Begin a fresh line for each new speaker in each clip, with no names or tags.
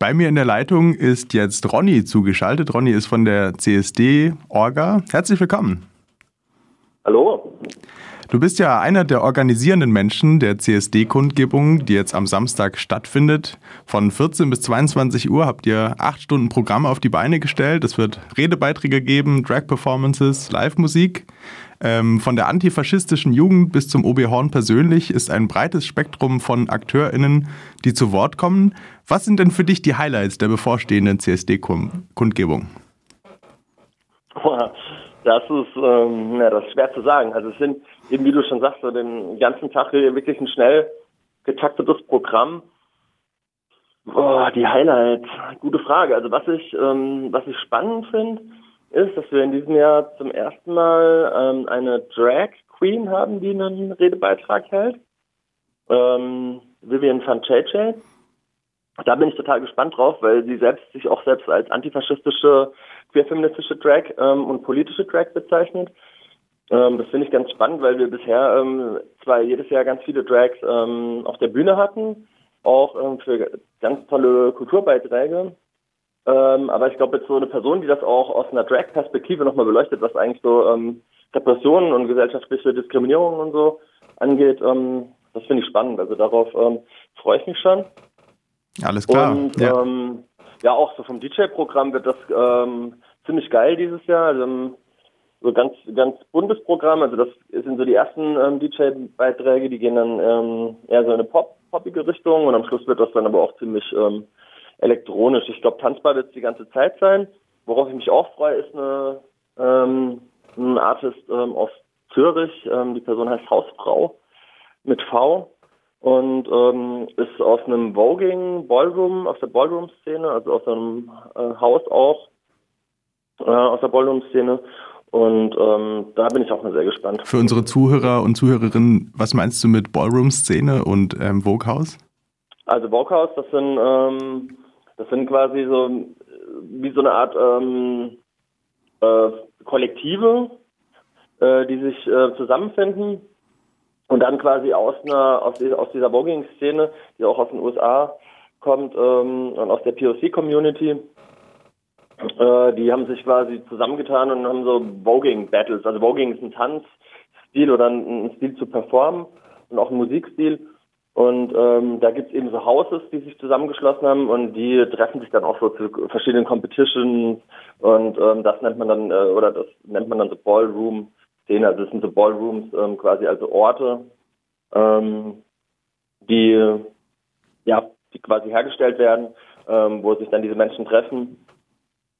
Bei mir in der Leitung ist jetzt Ronny zugeschaltet. Ronny ist von der CSD Orga. Herzlich willkommen.
Hallo.
Du bist ja einer der organisierenden Menschen der CSD-Kundgebung, die jetzt am Samstag stattfindet. Von 14 bis 22 Uhr habt ihr acht Stunden Programm auf die Beine gestellt. Es wird Redebeiträge geben, Drag-Performances, Live-Musik. Ähm, von der antifaschistischen Jugend bis zum OB Horn persönlich ist ein breites Spektrum von AkteurInnen, die zu Wort kommen. Was sind denn für dich die Highlights der bevorstehenden CSD-Kundgebung?
Das ist, ähm, ja, das ist schwer zu sagen. Also es sind eben, wie du schon sagst, so den ganzen Tag wirklich ein schnell getaktetes Programm. Boah, die Highlights, gute Frage. Also was ich, ähm, was ich spannend finde, ist, dass wir in diesem Jahr zum ersten Mal ähm, eine Drag Queen haben, die einen Redebeitrag hält. Ähm, Vivian van Cheche. Da bin ich total gespannt drauf, weil sie selbst sich auch selbst als antifaschistische, queerfeministische Drag ähm, und politische Drag bezeichnet. Ähm, das finde ich ganz spannend, weil wir bisher ähm, zwar jedes Jahr ganz viele Drags ähm, auf der Bühne hatten, auch ähm, für ganz tolle Kulturbeiträge. Ähm, aber ich glaube, jetzt so eine Person, die das auch aus einer Drag-Perspektive nochmal beleuchtet, was eigentlich so ähm, Repressionen und gesellschaftliche Diskriminierung und so angeht, ähm, das finde ich spannend. Also darauf ähm, freue ich mich schon.
Alles klar.
Und ja, ähm, ja auch so vom DJ-Programm wird das ähm, ziemlich geil dieses Jahr. Also, so ganz ganz buntes Programm. Also das sind so die ersten ähm, DJ-Beiträge, die gehen dann ähm, eher so in eine Pop poppige Richtung und am Schluss wird das dann aber auch ziemlich ähm, elektronisch. Ich glaube, tanzbar wird es die ganze Zeit sein. Worauf ich mich auch freue, ist eine, ähm, ein Artist ähm, aus Zürich. Ähm, die Person heißt Hausfrau mit V und ähm, ist aus einem Voging Ballroom, aus der Ballroom-Szene, also aus einem äh, Haus auch, äh, aus der Ballroom-Szene. Und ähm, da bin ich auch mal sehr gespannt.
Für unsere Zuhörer und Zuhörerinnen, was meinst du mit Ballroom-Szene und ähm, Vogue House?
Also Vogue House, das sind ähm, das sind quasi so wie so eine Art ähm, äh, Kollektive, äh, die sich äh, zusammenfinden und dann quasi aus einer aus, dieser, aus dieser Voguing-Szene, die auch aus den USA kommt ähm, und aus der POC-Community, äh, die haben sich quasi zusammengetan und haben so Voguing-Battles. Also Voguing ist ein Tanzstil oder ein, ein Stil zu performen und auch ein Musikstil. Und ähm, da gibt es eben so Houses, die sich zusammengeschlossen haben und die treffen sich dann auch so zu verschiedenen Competitions und ähm, das nennt man dann, äh, oder das nennt man dann so Ballroom-Szene, also das sind so Ballrooms ähm, quasi also Orte, ähm, die ja, die quasi hergestellt werden, ähm, wo sich dann diese Menschen treffen,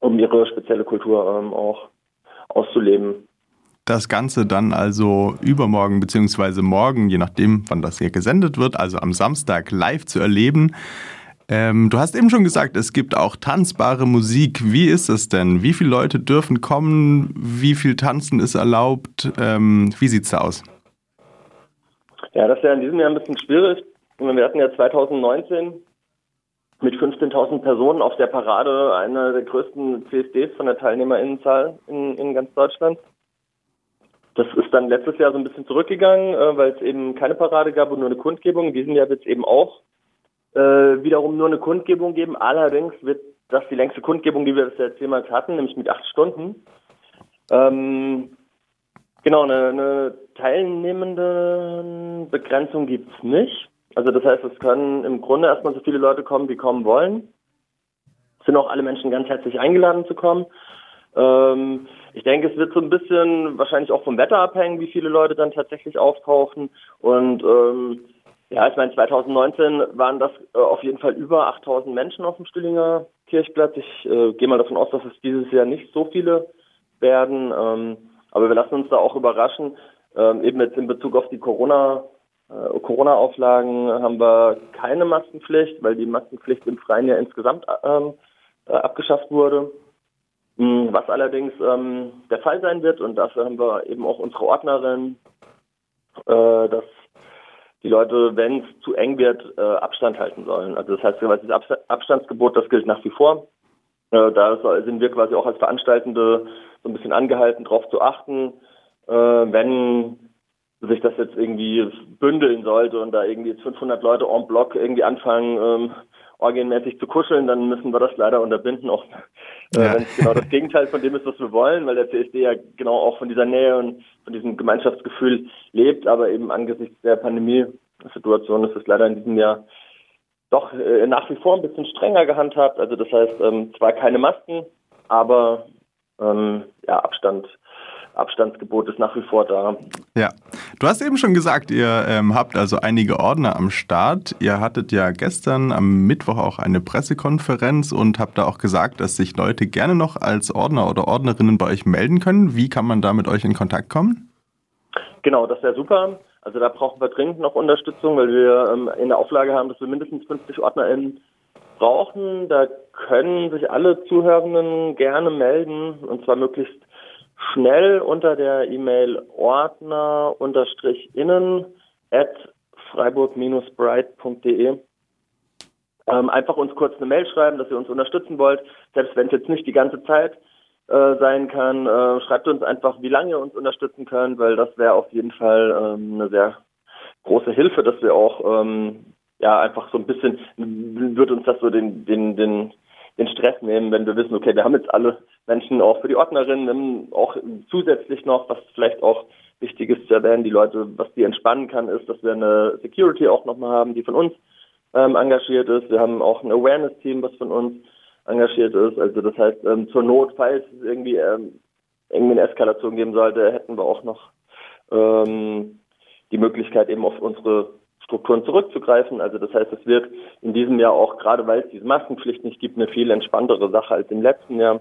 um ihre spezielle Kultur ähm, auch auszuleben
das Ganze dann also übermorgen bzw. morgen, je nachdem, wann das hier gesendet wird, also am Samstag live zu erleben. Ähm, du hast eben schon gesagt, es gibt auch tanzbare Musik. Wie ist es denn? Wie viele Leute dürfen kommen? Wie viel Tanzen ist erlaubt? Ähm, wie es da aus?
Ja, das ist ja in diesem Jahr ein bisschen schwierig. Wir hatten ja 2019 mit 15.000 Personen auf der Parade eine der größten CSDs von der Teilnehmerinnenzahl in, in ganz Deutschland. Das ist dann letztes Jahr so ein bisschen zurückgegangen, äh, weil es eben keine Parade gab und nur eine Kundgebung. In diesem Jahr wird es eben auch äh, wiederum nur eine Kundgebung geben. Allerdings wird das die längste Kundgebung, die wir das jetzt jemals hatten, nämlich mit acht Stunden. Ähm, genau, eine, eine teilnehmende Begrenzung gibt es nicht. Also das heißt, es können im Grunde erstmal so viele Leute kommen, wie kommen wollen. Es sind auch alle Menschen ganz herzlich eingeladen zu kommen. Ähm, ich denke, es wird so ein bisschen wahrscheinlich auch vom Wetter abhängen, wie viele Leute dann tatsächlich auftauchen. Und ähm, ja, ich meine, 2019 waren das äh, auf jeden Fall über 8000 Menschen auf dem Stillinger Kirchplatz. Ich äh, gehe mal davon aus, dass es dieses Jahr nicht so viele werden. Ähm, aber wir lassen uns da auch überraschen. Ähm, eben jetzt in Bezug auf die Corona äh, Corona-Auflagen haben wir keine Maskenpflicht, weil die Maskenpflicht im Freien ja insgesamt ähm, äh, abgeschafft wurde. Hm, was allerdings ähm, der Fall sein wird, und dafür haben wir eben auch unsere Ordnerin, äh, dass die Leute, wenn es zu eng wird, äh, Abstand halten sollen. Also das heißt, das Abstandsgebot, das gilt nach wie vor. Äh, da sind wir quasi auch als Veranstaltende so ein bisschen angehalten, darauf zu achten, äh, wenn sich das jetzt irgendwie bündeln sollte und da irgendwie jetzt 500 Leute en bloc irgendwie anfangen, ähm, orgienmäßig zu kuscheln, dann müssen wir das leider unterbinden, auch äh, ja. wenn es genau das Gegenteil von dem ist, was wir wollen, weil der CSD ja genau auch von dieser Nähe und von diesem Gemeinschaftsgefühl lebt, aber eben angesichts der Pandemiesituation ist es leider in diesem Jahr doch äh, nach wie vor ein bisschen strenger gehandhabt. Also das heißt, ähm, zwar keine Masken, aber ähm, ja, Abstand Abstandsgebot ist nach wie vor da.
Ja, du hast eben schon gesagt, ihr ähm, habt also einige Ordner am Start. Ihr hattet ja gestern am Mittwoch auch eine Pressekonferenz und habt da auch gesagt, dass sich Leute gerne noch als Ordner oder Ordnerinnen bei euch melden können. Wie kann man da mit euch in Kontakt kommen?
Genau, das wäre super. Also da brauchen wir dringend noch Unterstützung, weil wir ähm, in der Auflage haben, dass wir mindestens 50 OrdnerInnen brauchen. Da können sich alle Zuhörenden gerne melden und zwar möglichst schnell unter der E-Mail ordner-innen at freiburg-bright.de ähm, einfach uns kurz eine Mail schreiben, dass ihr uns unterstützen wollt. Selbst wenn es jetzt nicht die ganze Zeit äh, sein kann, äh, schreibt uns einfach, wie lange ihr uns unterstützen könnt, weil das wäre auf jeden Fall ähm, eine sehr große Hilfe, dass wir auch ähm, ja einfach so ein bisschen wird uns das so den den den den Stress nehmen, wenn wir wissen, okay, wir haben jetzt alle Menschen auch für die Ordnerinnen, auch zusätzlich noch, was vielleicht auch wichtig ist zu erwähnen, die Leute, was die entspannen kann, ist, dass wir eine Security auch nochmal haben, die von uns ähm, engagiert ist. Wir haben auch ein Awareness-Team, was von uns engagiert ist. Also das heißt, ähm, zur Not, falls es irgendwie, ähm, irgendwie eine Eskalation geben sollte, hätten wir auch noch ähm, die Möglichkeit, eben auf unsere Strukturen zurückzugreifen. Also das heißt, es wird in diesem Jahr auch, gerade weil es diese Maskenpflicht nicht gibt, eine viel entspanntere Sache als im letzten Jahr.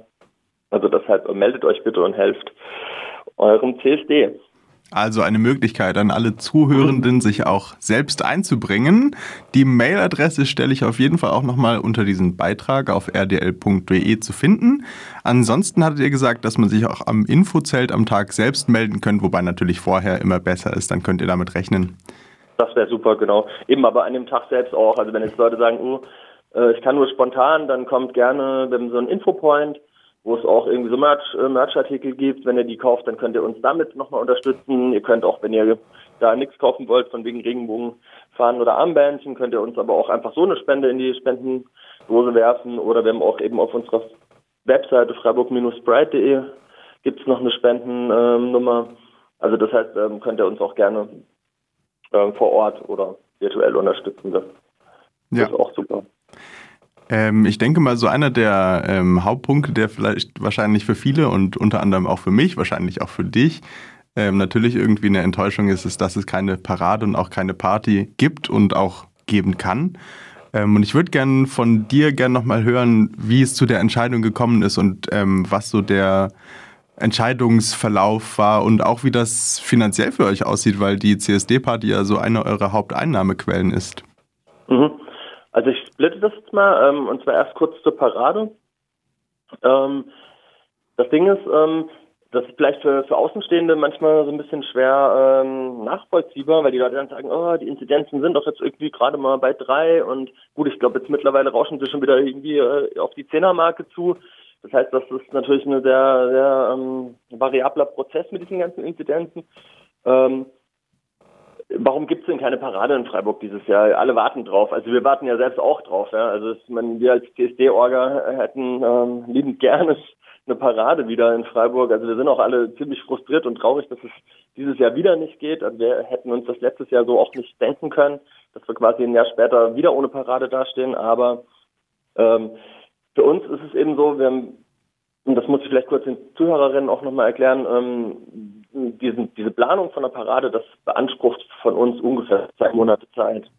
Also deshalb meldet euch bitte und helft eurem CSD.
Also eine Möglichkeit an alle Zuhörenden, sich auch selbst einzubringen. Die Mailadresse stelle ich auf jeden Fall auch nochmal unter diesem Beitrag auf rdl.de zu finden. Ansonsten hattet ihr gesagt, dass man sich auch am Infozelt am Tag selbst melden könnt, wobei natürlich vorher immer besser ist, dann könnt ihr damit rechnen.
Das wäre super, genau. Eben aber an dem Tag selbst auch. Also wenn jetzt Leute sagen, uh, ich kann nur spontan, dann kommt gerne, so einen Infopoint, wo es auch irgendwie so äh, Merchartikel gibt. Wenn ihr die kauft, dann könnt ihr uns damit nochmal unterstützen. Ihr könnt auch, wenn ihr da nichts kaufen wollt, von wegen Regenbogen fahren oder Armbändchen, könnt ihr uns aber auch einfach so eine Spende in die Spendendose werfen. Oder wir haben auch eben auf unserer Webseite freiburg-sprite.de gibt es noch eine Spendennummer. Also das heißt, ähm, könnt ihr uns auch gerne äh, vor Ort oder virtuell unterstützen. Das ja. ist auch super.
Ähm, ich denke mal, so einer der ähm, Hauptpunkte, der vielleicht wahrscheinlich für viele und unter anderem auch für mich, wahrscheinlich auch für dich, ähm, natürlich irgendwie eine Enttäuschung ist, ist, dass es keine Parade und auch keine Party gibt und auch geben kann. Ähm, und ich würde gerne von dir gerne nochmal hören, wie es zu der Entscheidung gekommen ist und ähm, was so der Entscheidungsverlauf war und auch wie das finanziell für euch aussieht, weil die CSD-Party ja so eine eurer Haupteinnahmequellen ist.
Mhm. Also ich splitte das jetzt mal ähm, und zwar erst kurz zur Parade. Ähm, das Ding ist, ähm, das ist vielleicht für, für Außenstehende manchmal so ein bisschen schwer ähm, nachvollziehbar, weil die Leute dann sagen, oh, die Inzidenzen sind doch jetzt irgendwie gerade mal bei drei und gut, ich glaube jetzt mittlerweile rauschen sie schon wieder irgendwie äh, auf die Zehnermarke zu. Das heißt, das ist natürlich ein sehr, sehr ähm, variabler Prozess mit diesen ganzen Inzidenzen. Ähm, warum gibt es denn keine Parade in Freiburg dieses Jahr? Alle warten drauf. Also wir warten ja selbst auch drauf. Ja? Also ich meine, wir als CSD-Orga hätten ähm, liebend gerne eine Parade wieder in Freiburg. Also wir sind auch alle ziemlich frustriert und traurig, dass es dieses Jahr wieder nicht geht. Also wir hätten uns das letztes Jahr so auch nicht denken können, dass wir quasi ein Jahr später wieder ohne Parade dastehen. Aber ähm, für uns ist es eben so, wir haben, und das muss ich vielleicht kurz den Zuhörerinnen auch nochmal erklären, ähm, diesen, diese Planung von der Parade, das beansprucht von uns ungefähr zwei Monate Zeit.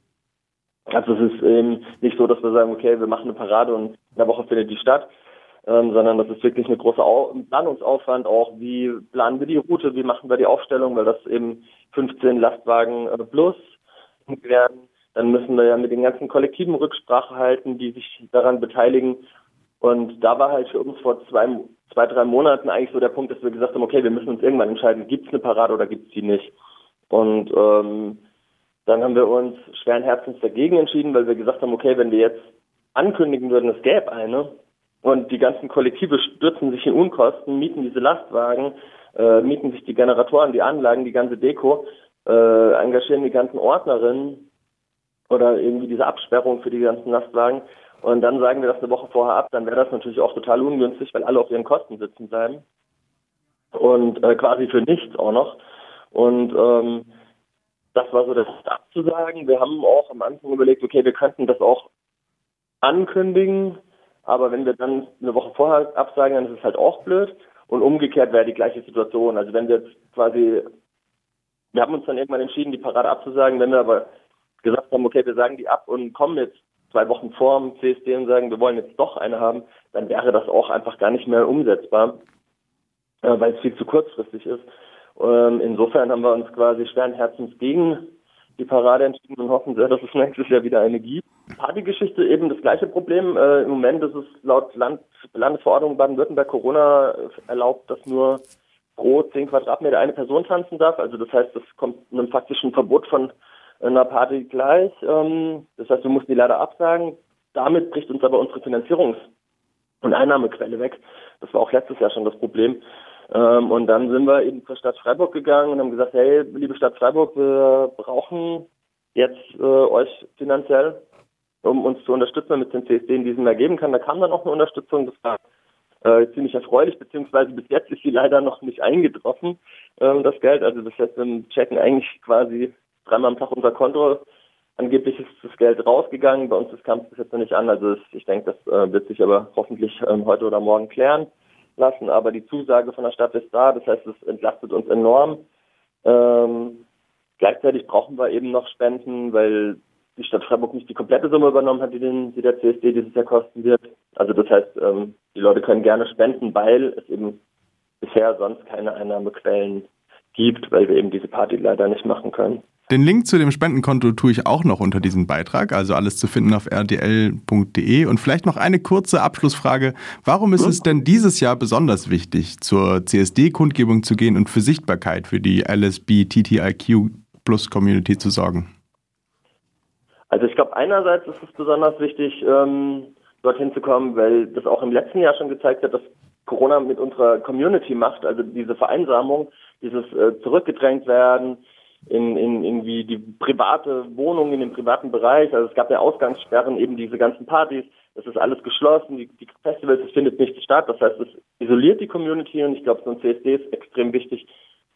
Also es ist eben nicht so, dass wir sagen, okay, wir machen eine Parade und in der Woche findet die statt, ähm, sondern das ist wirklich eine große Au Planungsaufwand auch. Wie planen wir die Route, wie machen wir die Aufstellung, weil das eben 15 Lastwagen äh, plus werden. Dann müssen wir ja mit den ganzen Kollektiven Rücksprache halten, die sich daran beteiligen. Und da war halt für uns vor zwei, zwei, drei Monaten eigentlich so der Punkt, dass wir gesagt haben, okay, wir müssen uns irgendwann entscheiden, gibt es eine Parade oder gibt es die nicht. Und ähm, dann haben wir uns schweren Herzens dagegen entschieden, weil wir gesagt haben, okay, wenn wir jetzt ankündigen würden, es gäbe eine und die ganzen Kollektive stürzen sich in Unkosten, mieten diese Lastwagen, äh, mieten sich die Generatoren, die Anlagen, die ganze Deko, äh, engagieren die ganzen Ordnerinnen oder irgendwie diese Absperrung für die ganzen Lastwagen und dann sagen wir das eine Woche vorher ab, dann wäre das natürlich auch total ungünstig, weil alle auf ihren Kosten sitzen bleiben und äh, quasi für nichts auch noch. Und ähm, das war so das abzusagen. Wir haben auch am Anfang überlegt, okay, wir könnten das auch ankündigen, aber wenn wir dann eine Woche vorher absagen, dann ist es halt auch blöd. Und umgekehrt wäre die gleiche Situation. Also wenn wir jetzt quasi, wir haben uns dann irgendwann entschieden, die Parade abzusagen, wenn wir aber gesagt haben, okay, wir sagen die ab und kommen jetzt zwei Wochen vor dem CSD und sagen, wir wollen jetzt doch eine haben, dann wäre das auch einfach gar nicht mehr umsetzbar, äh, weil es viel zu kurzfristig ist. Ähm, insofern haben wir uns quasi schweren Herzens gegen die Parade entschieden und hoffen sehr, dass es nächstes Jahr wieder eine gibt. Partygeschichte eben das gleiche Problem. Äh, Im Moment ist es laut Land, Landesverordnung Baden-Württemberg Corona erlaubt, dass nur pro 10 Quadratmeter eine Person tanzen darf. Also das heißt, es kommt einem faktischen Verbot von einer Party gleich. Ähm, das heißt, wir mussten die leider absagen. Damit bricht uns aber unsere Finanzierungs- und Einnahmequelle weg. Das war auch letztes Jahr schon das Problem. Ähm, und dann sind wir eben zur Stadt Freiburg gegangen und haben gesagt, hey, liebe Stadt Freiburg, wir brauchen jetzt äh, euch finanziell, um uns zu unterstützen, mit den CSD in diesem Jahr geben kann. Da kam dann auch eine Unterstützung, das war äh, ziemlich erfreulich, beziehungsweise bis jetzt ist sie leider noch nicht eingetroffen, ähm, das Geld. Also das heißt, wir checken eigentlich quasi dreimal am Tag unser Konto. Angeblich ist das Geld rausgegangen, bei uns kam es bis jetzt noch nicht an. Also ich denke, das äh, wird sich aber hoffentlich ähm, heute oder morgen klären lassen, aber die Zusage von der Stadt ist da, das heißt, es entlastet uns enorm. Ähm, gleichzeitig brauchen wir eben noch Spenden, weil die Stadt Freiburg nicht die komplette Summe übernommen hat, die, den, die der CSD dieses Jahr kosten wird. Also das heißt, ähm, die Leute können gerne spenden, weil es eben bisher sonst keine Einnahmequellen gibt, weil wir eben diese Party leider nicht machen können.
Den Link zu dem Spendenkonto tue ich auch noch unter diesem Beitrag, also alles zu finden auf rdl.de. Und vielleicht noch eine kurze Abschlussfrage. Warum ist es denn dieses Jahr besonders wichtig, zur CSD-Kundgebung zu gehen und für Sichtbarkeit für die LSB-TTIQ Plus Community zu sorgen?
Also ich glaube, einerseits ist es besonders wichtig, ähm, dorthin zu kommen, weil das auch im letzten Jahr schon gezeigt hat, dass Corona mit unserer Community macht, also diese Vereinsamung, dieses äh, zurückgedrängt werden, in, in irgendwie die private Wohnung, in den privaten Bereich. Also es gab ja Ausgangssperren, eben diese ganzen Partys. Das ist alles geschlossen, die, die Festivals, es findet nicht statt. Das heißt, es isoliert die Community und ich glaube, so ein CSD ist extrem wichtig,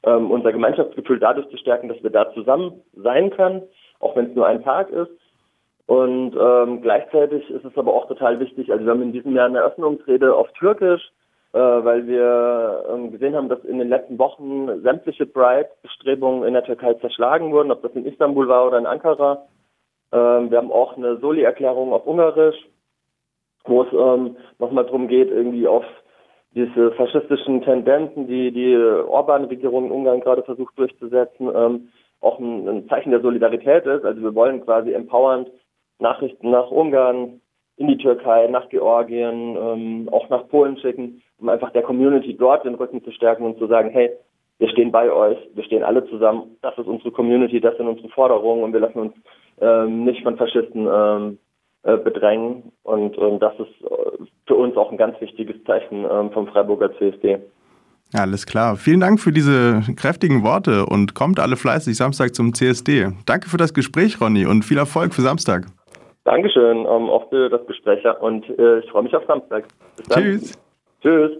ähm, unser Gemeinschaftsgefühl dadurch zu stärken, dass wir da zusammen sein können, auch wenn es nur ein Tag ist. Und ähm, gleichzeitig ist es aber auch total wichtig, also wir haben in diesem Jahr eine Eröffnungsrede auf Türkisch, weil wir ähm, gesehen haben, dass in den letzten Wochen sämtliche Pride-Bestrebungen in der Türkei zerschlagen wurden, ob das in Istanbul war oder in Ankara. Ähm, wir haben auch eine Soli-Erklärung auf Ungarisch, wo es ähm, nochmal darum geht, irgendwie auf diese faschistischen Tendenzen, die die Orban-Regierung in Ungarn gerade versucht durchzusetzen, auch ein Zeichen der Solidarität ist. Also wir wollen quasi empowernd Nachrichten nach Ungarn, in die Türkei, nach Georgien, ähm, auch nach Polen schicken, um einfach der Community dort den Rücken zu stärken und zu sagen, hey, wir stehen bei euch, wir stehen alle zusammen, das ist unsere Community, das sind unsere Forderungen und wir lassen uns ähm, nicht von Faschisten ähm, äh, bedrängen. Und ähm, das ist äh, für uns auch ein ganz wichtiges Zeichen ähm, vom Freiburger CSD.
Alles klar. Vielen Dank für diese kräftigen Worte und kommt alle fleißig Samstag zum CSD. Danke für das Gespräch, Ronny, und viel Erfolg für Samstag.
Dankeschön ähm, auch für das Gespräch und äh, ich freue mich auf Samstag.
Bis dann. Tschüss.
Tschüss.